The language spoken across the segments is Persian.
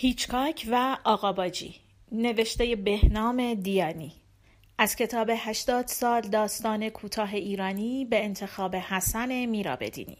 هیچکاک و آقاباجی نوشته بهنام دیانی. از کتاب 80 سال داستان کوتاه ایرانی به انتخاب حسن میرابدینی.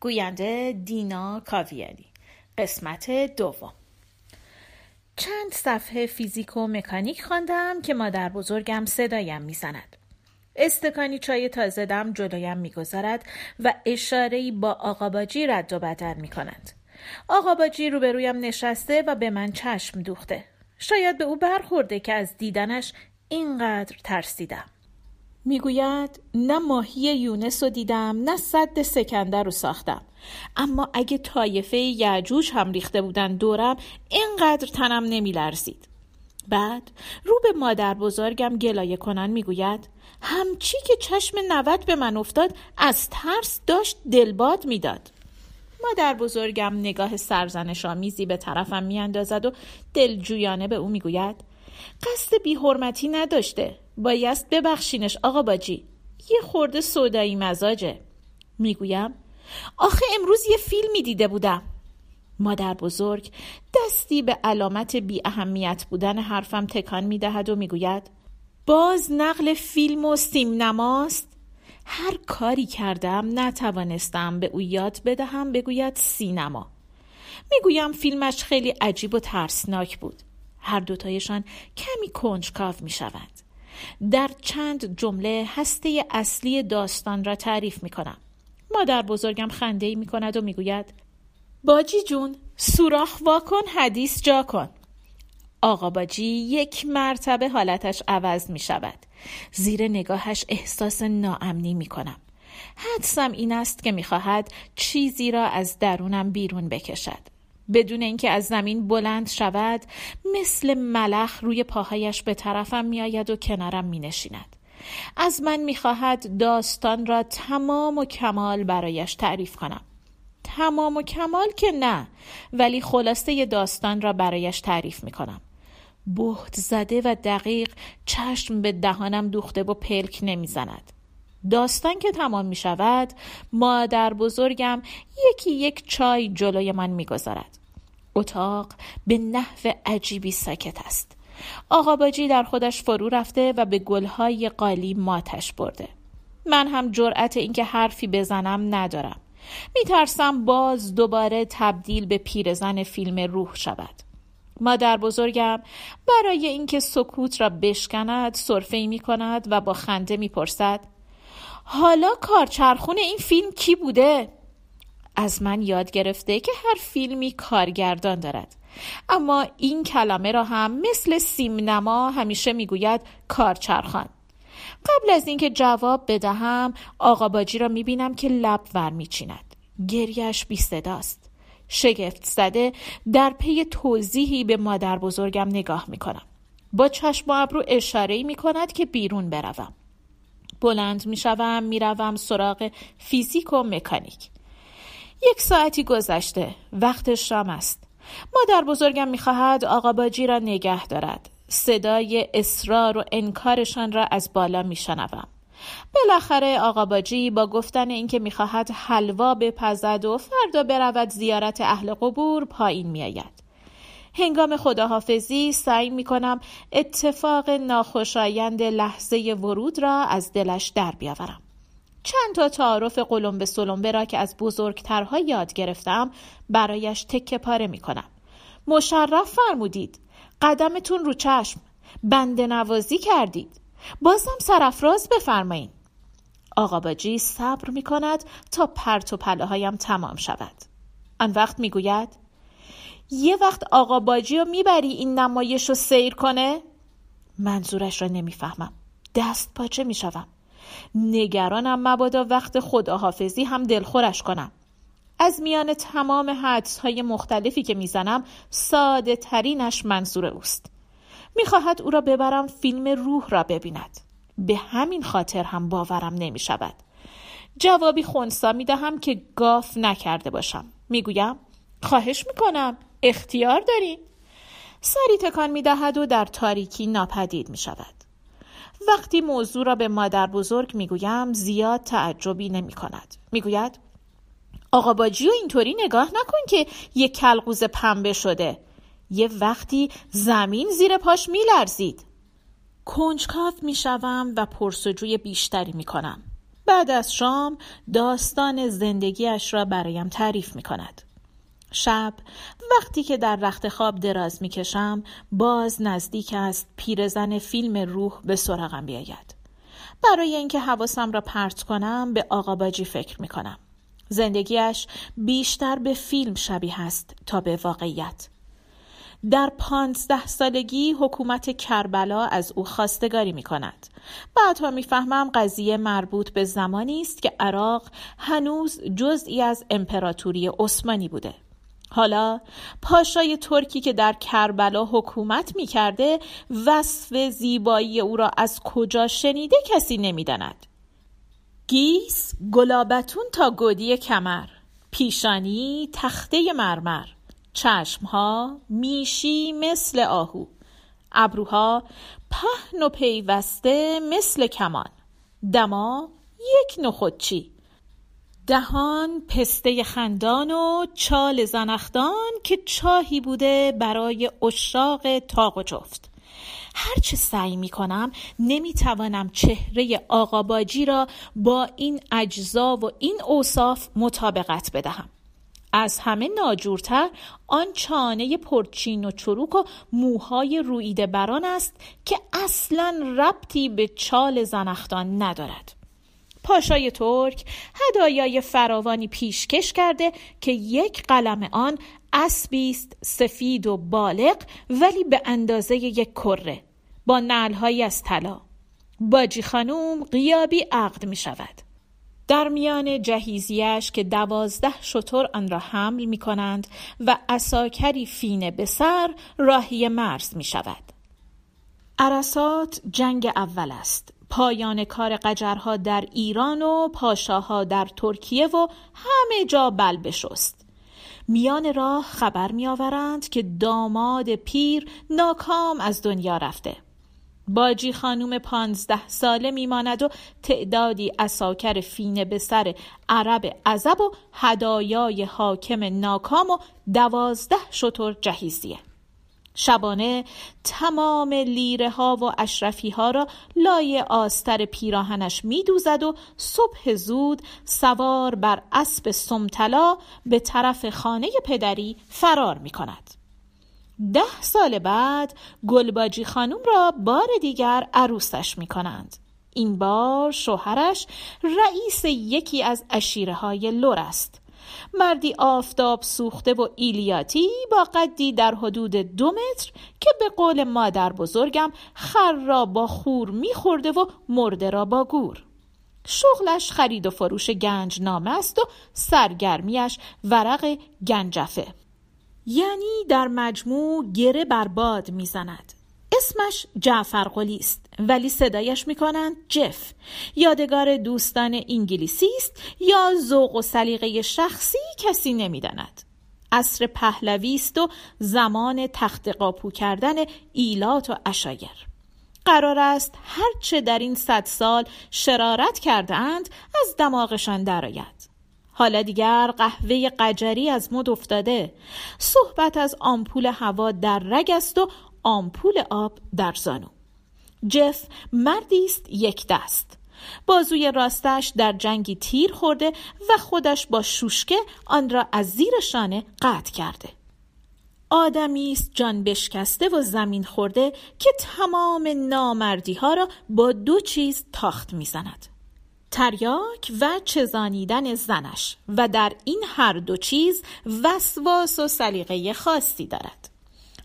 گوینده دینا کاویانی. قسمت دوم. چند صفحه فیزیک و مکانیک خواندم که مادر بزرگم صدایم می‌زند. استکانی چای تازه دم جلویم می‌گذارد و اشارهای با آقاباجی رد و بدل می کند. آقا باجی روبرویم نشسته و به من چشم دوخته. شاید به او برخورده که از دیدنش اینقدر ترسیدم. می‌گوید نه ماهی یونس رو دیدم نه صد سکندر رو ساختم. اما اگه طایفه یعجوج هم ریخته بودن دورم اینقدر تنم نمیلرزید. بعد رو به مادر بزرگم گلایه کنن می‌گوید همچی که چشم نوت به من افتاد از ترس داشت دلباد می‌داد. مادر بزرگم نگاه سرزنش آمیزی به طرفم میاندازد و دلجویانه به او می‌گوید قصد بی حرمتی نداشته. بایست ببخشینش آقا باجی. یه خورده صدایی مزاجه. می‌گویم آخه امروز یه فیلمی دیده بودم. مادر بزرگ دستی به علامت بی اهمیت بودن حرفم تکان می‌دهد و می‌گوید باز نقل فیلم و سیم نماست هر کاری کردم نتوانستم به او یاد بدهم بگوید سینما می‌گویم فیلمش خیلی عجیب و ترسناک بود هر دوتایشان کمی کنجکاو می شود. در چند جمله هسته اصلی داستان را تعریف می کنم. مادر بزرگم خنده ای می کند و می گوید باجی جون سوراخ واکن حدیث جا کن آقا باجی یک مرتبه حالتش عوض می شود. زیر نگاهش احساس ناامنی می کنم. حدسم این است که می‌خواهد چیزی را از درونم بیرون بکشد. بدون اینکه از زمین بلند شود مثل ملخ روی پاهایش به طرفم میآید و کنارم می نشیند. از من می‌خواهد داستان را تمام و کمال برایش تعریف کنم. تمام و کمال که نه ولی خلاصه داستان را برایش تعریف می کنم. بهت زده و دقیق چشم به دهانم دوخته و پلک نمی‌زند. داستان که تمام می شود مادر بزرگم یکی یک چای جلوی من می‌گذارد. اتاق به نحو عجیبی ساکت است. آقا باجی در خودش فرو رفته و به گلهای قالی ماتش برده. من هم جرأت اینکه حرفی بزنم ندارم. میترسم باز دوباره تبدیل به پیرزن فیلم روح شود. مادر بزرگم برای اینکه سکوت را بشکند صرفه می کند و با خنده می‌پرسد حالا کارچرخون این فیلم کی بوده؟ از من یاد گرفته که هر فیلمی کارگردان دارد. اما این کلمه را هم مثل سیم نما همیشه می‌گوید کارچرخان. قبل از اینکه جواب بدهم آقا باجی را می‌بینم که لب ور میچیند. گریش بی صداست شگفت زده در پی توضیحی به مادر بزرگم نگاه می کنم. با چشم و ابرو اشاره می کند که بیرون بروم. بلند می شوم می روم سراغ فیزیک و مکانیک. یک ساعتی گذشته وقت شام است. مادر بزرگم می خواهد آقا باجی را نگه دارد. صدای اصرار و انکارشان را از بالا می شنوم. بالاخره آقا باجی با گفتن اینکه می‌خواهد حلوا بپزد و فردا برود زیارت اهل قبور پایین میآید هنگام خداحافظی سعی می کنم اتفاق ناخوشایند لحظه ورود را از دلش در بیاورم. چند تا تعارف به سلمبه را که از بزرگترها یاد گرفتم برایش تکه پاره می کنم. مشرف فرمودید. قدمتون رو چشم. بند نوازی کردید. بازم سرافراز بفرمایید آقا باجی صبر می کند تا پرت و پله هایم تمام شود. آن وقت می گوید یه وقت آقا باجی رو می‌بری این نمایش رو سیر کنه؟ منظورش را نمی‌فهمم. دست پاچه می‌شوم. نگرانم مبادا وقت خداحافظی هم دلخورش کنم. از میان تمام حدس های مختلفی که می‌زنم ساده ترینش منظور اوست. می‌خواهد او را ببرم فیلم روح را ببیند. به همین خاطر هم باورم نمی شود جوابی خونسا می دهم که گاف نکرده باشم. می‌گویم خواهش می‌کنم اختیار دارین. سری تکان می دهد و در تاریکی ناپدید می شود وقتی موضوع را به مادر بزرگ می گویم زیاد تعجبی نمی کند می گوید آقا باجی و اینطوری نگاه نکن که یک کلقوز پنبه شده. یه وقتی زمین زیر پاش میلرزید. کنجکاو می‌شوم و پرسجوی بیشتری می‌کنم. بعد از شام داستان زندگیش را برایم تعریف می کند. شب وقتی که در رخت خواب دراز می‌کشم باز نزدیک است پیرزن فیلم روح به سراغم بیاید. برای اینکه حواسم را پرت کنم به آقا باجی فکر می کنم زندگیش بیشتر به فیلم شبیه است تا به واقعیت. در پانزده سالگی حکومت کربلا از او خواستگاری می کند. بعدها می‌فهمم قضیه مربوط به زمانی است که عراق هنوز جزئی از امپراتوری عثمانی بوده. حالا پاشای ترکی که در کربلا حکومت می کرده وصف زیبایی او را از کجا شنیده کسی نمی‌داند. گیس گلابتون تا گودی کمر پیشانی تخته مرمر چشمها میشی مثل آهو. ابروها پهن و پیوسته مثل کمان. دما یک نخودچی دهان پسته خندان و چال زنخدان که چاهی بوده برای اشاق تاق و جفت. هرچه سعی می کنم نمی توانم چهره آقاباجی را با این اجزا و این اوصاف مطابقت بدهم. از همه ناجورتر آن چانه پرچین و چروک و موهای رویده بران است که اصلا ربطی به چال زنختان ندارد. پاشای ترک هدایای فراوانی پیشکش کرده که یک قلم آن اسبی است سفید و بالغ ولی به اندازه یک کره با نعلهایی از طلا. باجی خانوم غیابی عقد می شود در میان جهیزیش که دوازده شطور آن را حمل می کنند و اساکری فینه به سر راهی مرز می شود. عرصات جنگ اول است. پایان کار قجرها در ایران و پاشاها در ترکیه و همه جا بل بشست. میان راه خبر می آورند که داماد پیر ناکام از دنیا رفته. باجی خانوم پانزده ساله میماند و تعدادی اساکر فینه به سر عرب عذب و هدایای حاکم ناکام و دوازده شطور جهیزیه شبانه تمام لیره ها و اشرفی ها را لای آستر پیراهنش میدوزد و صبح زود سوار بر اسب سمتلا به طرف خانه پدری فرار می کند. ده سال بعد گلباجی خانم را بار دیگر عروسش می کنند. این بار شوهرش رئیس یکی از اشیره های لور است. مردی آفتاب سوخته و ایلیاتی با قدی در حدود دو متر که به قول مادر بزرگم خر را با خور میخورده و مرده را با گور. شغلش خرید و فروش گنج نامه است و سرگرمیش ورق گنجفه. یعنی در مجموع گره بر باد می‌زند. اسمش جعفر قلی است ولی صدایش می‌کنند جف. یادگار دوستان انگلیسی است یا ذوق و سلیقه شخصی کسی نمی‌داند. عصر پهلوی است و زمان تخت قاپو کردن ایلات و اشایر. قرار است هرچه در این صد سال شرارت کرده اند از دماغشان درآید. حالا دیگر قهوه قجری از مد افتاده. صحبت از آمپول هوا در رگ است و آمپول آب در زانو. جف مردی است یک دست. بازوی راستش در جنگی تیر خورده و خودش با شوشکه آن را از زیر شانه قطع کرده. آدمی است جان بشکسته و زمین خورده که تمام نامردی ها را با دو چیز تاخت می‌زند. تریاک و چزانیدن زنش و در این هر دو چیز وسواس و سلیقه خاصی دارد.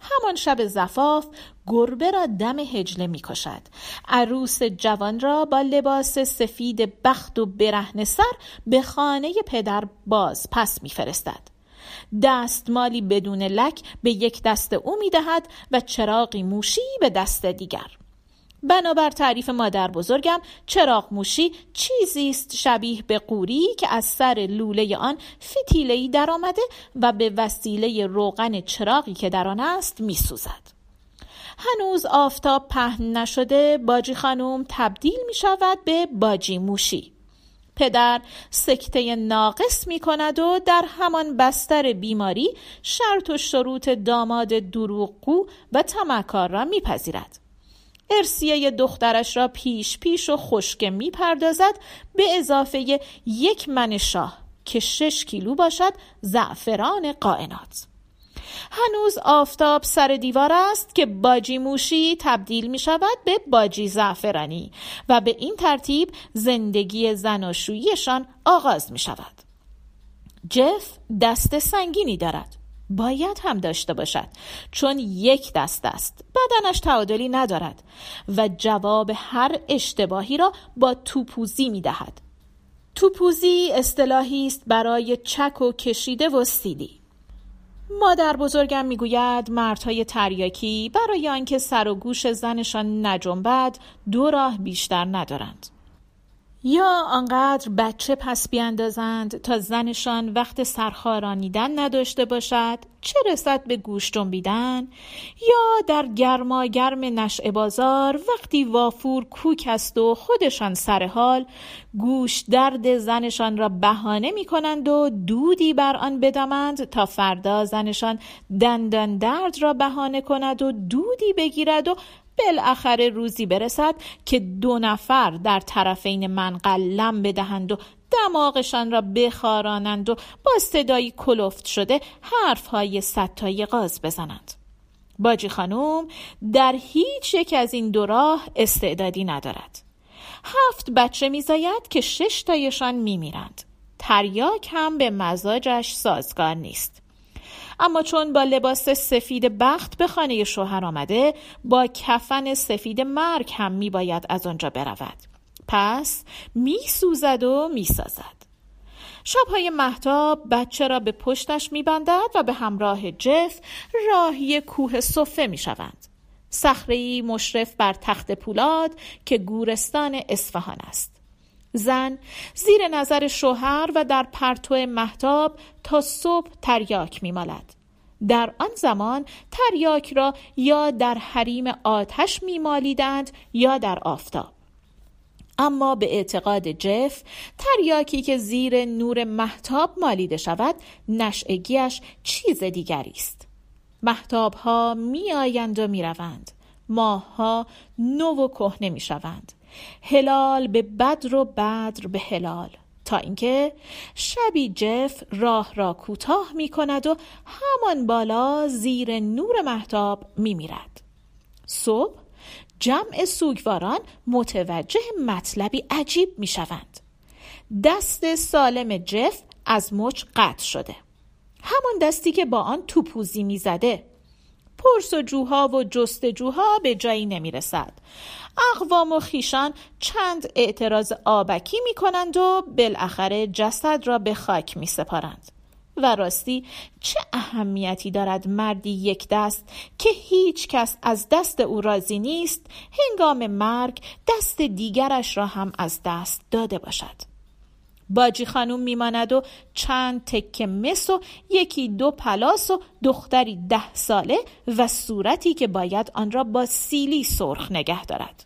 همان شب زفاف گربه را دم هجله می کشد. عروس جوان را با لباس سفید بخت و برهن سر به خانه پدر باز پس می فرستد. دستمالی بدون لک به یک دست او می دهد و چراغی موشی به دست دیگر. بنابر تعریف مادر بزرگم چراغ موشی چیزی است شبیه به قوری که از سر لوله آن فتیله‌ای در آمده و به وسیله روغن چراغی که در آن است میسوزد. هنوز آفتاب پهن نشده باجی خانم تبدیل می شود به باجی موشی پدر سکته ناقص می کند و در همان بستر بیماری شرط و شروط داماد دروغگو و تمکار را میپذیرد. ارسیه دخترش را پیش پیش و خشکه می‌پردازد به اضافه یک من شاه که شش کیلو باشد زعفران قائنات هنوز آفتاب سر دیوار است که باجی موشی تبدیل می شود به باجی زعفرانی و به این ترتیب زندگی زناشوییشان آغاز می شود. جف دست سنگینی دارد. باید هم داشته باشد چون یک دست است. بدنش تعادلی ندارد و جواب هر اشتباهی را با توپوزی می دهد. توپوزی اصطلاحی است برای چک و کشیده و سیلی. مادر بزرگم می‌گوید مردهای تریاکی برای آنکه سر و گوش زنشان نجنبد دو راه بیشتر ندارند. یا آنقدر بچه پس بیاندازند تا زنشان وقت سرخارانیدن نداشته باشد؟ چه رسد به گوش جنبیدن یا در گرما گرم نشع بازار وقتی وافور کوک است و خودشان سر حال گوش درد زنشان را بهانه می کنند و دودی بر آن بدامند تا فردا زنشان دندان درد را بهانه کند و دودی بگیرد و بالاخره روزی برسد که دو نفر در طرفین منقل لم بدهند و دماغشان را بخارانند و با صدایی کلفت شده حرفهای ستایی غاز بزنند. باجی خانوم در هیچ یک از این دو راه استعدادی ندارد. هفت بچه میزاید که شش تایشان میمیرند. تریاک هم به مزاجش سازگار نیست. اما چون با لباس سفید بخت به خانه شوهر آمده با کفن سفید مرگ هم می باید از آنجا برود پس می سوزد و می سازد شبهای محتاب بچه را به پشتش می بندد و به همراه جف راهی کوه صفه می شوند. سخری مشرف بر تخت پولاد که گورستان اصفهان است. زن زیر نظر شوهر و در پرتو محتاب تا صبح تریاک میمالد. در آن زمان تریاک را یا در حریم آتش میمالیدند یا در آفتاب. اما به اعتقاد جف تریاکی که زیر نور محتاب مالیده شود نشعگیش چیز دیگری است. محتاب ها می آیند و می روند ماه ها نو و کهنه می شوند هلال به بدر و بدر به هلال تا اینکه شبی جف راه را کوتاه می کند و همان بالا زیر نور محتاب می میرد. صبح جمع سوگواران متوجه مطلبی عجیب می شوند. دست سالم جف از مچ قطع شده. همان دستی که با آن توپوزی می زده. پرسجوها و جستجوها به جایی نمی رسد. اقوام و خیشان چند اعتراض آبکی می کنند و بالاخره جسد را به خاک می سپارند. و راستی چه اهمیتی دارد مردی یک دست که هیچ کس از دست او راضی نیست هنگام مرگ دست دیگرش را هم از دست داده باشد باجی خانوم میماند و چند تکه مس و یکی دو پلاس و دختری ده ساله و صورتی که باید آن را با سیلی سرخ نگه دارد.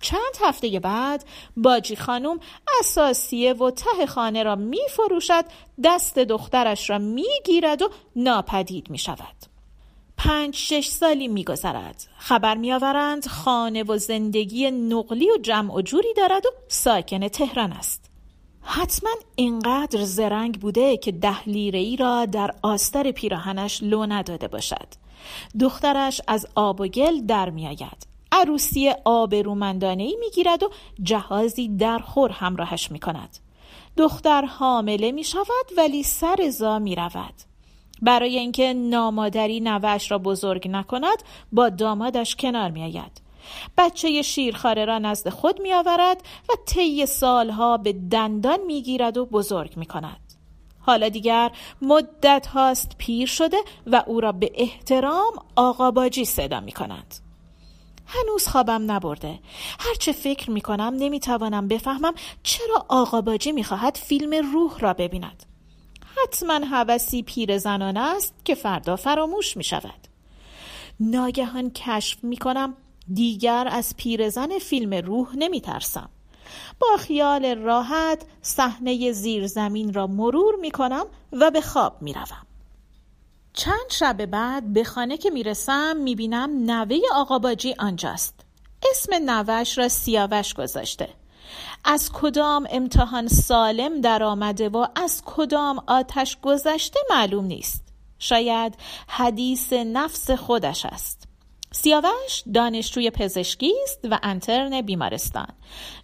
چند هفته بعد باجی خانوم اساسیه و ته خانه را می فروشد دست دخترش را می گیرد و ناپدید می شود پنج شش سالی می گذرد. خبر می آورند خانه و زندگی نقلی و جمع و جوری دارد و ساکن تهران است. حتما اینقدر زرنگ بوده که ده لیره ای را در آستر پیراهنش لو نداده باشد. دخترش از آب و گل در می آید عروسی آبرومندانه ای می گیرد و جهازی در خور همراهش می کند دختر حامله می شود ولی سر زا می رود برای اینکه نامادری نوش را بزرگ نکند با دامادش کنار می آید بچه شیرخواره را نزد خود می آورد و طی سالها به دندان می گیرد و بزرگ می کند. حالا دیگر مدت هاست پیر شده و او را به احترام آقا باجی صدا می کند. هنوز خوابم نبرده هرچه فکر می کنم نمی توانم بفهمم چرا آقا باجی می خواهد فیلم روح را ببیند حتما هوسی پیر زنان است که فردا فراموش می شود ناگهان کشف می کنم دیگر از پیرزن فیلم روح نمی ترسم با خیال راحت صحنه زیرزمین را مرور می کنم و به خواب می روم. چند شب بعد به خانه که می رسم می بینم نوه آقا باجی آنجاست. اسم نوش را سیاوش گذاشته. از کدام امتحان سالم در آمده و از کدام آتش گذشته معلوم نیست. شاید حدیث نفس خودش است. سیاوش دانشجوی پزشکی است و انترن بیمارستان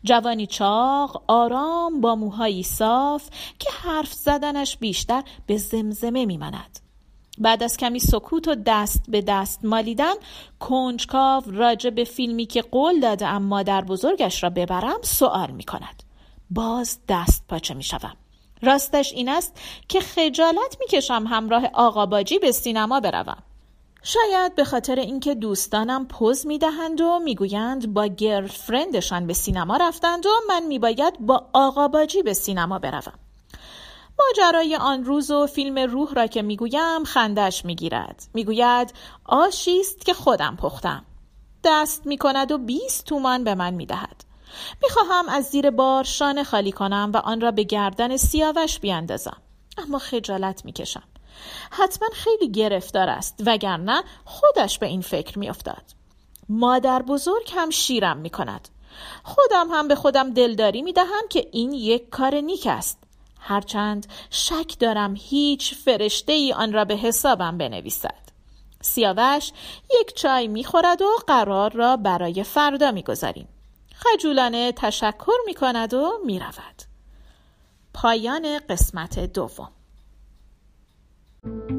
جوانی چاق آرام با موهایی صاف که حرف زدنش بیشتر به زمزمه میماند بعد از کمی سکوت و دست به دست مالیدن کنجکاو راجع به فیلمی که قول داده اما مادر بزرگش را ببرم سوال می کند. باز دست پاچه می شوم. راستش این است که خجالت می کشم همراه آقا باجی به سینما بروم. شاید به خاطر اینکه دوستانم پوز می‌دهند و می‌گویند با گرفرندشان به سینما رفتند و من میباید با آقا باجی به سینما بروم. ماجرای آن روز و فیلم روح را که می‌گویم خندش می‌گیرد. می‌گوید آشی است که خودم پختم. دست می‌کند و 20 تومان به من می‌دهد. می‌خواهم از زیر بار شانه خالی کنم و آن را به گردن سیاوش بیاندازم. اما خجالت می‌کشم. حتما خیلی گرفتار است وگرنه خودش به این فکر میافتاد. مادر بزرگ هم شیرم می‌کند. خودم هم به خودم دلداری می‌دهم که این یک کار نیک است. هرچند شک دارم هیچ فرشته ای آن را به حسابم بنویسد. سیاوش یک چای می‌خورد و قرار را برای فردا می‌گذاریم. خجولانه تشکر می‌کند و می‌رود. پایان قسمت دوم. Thank you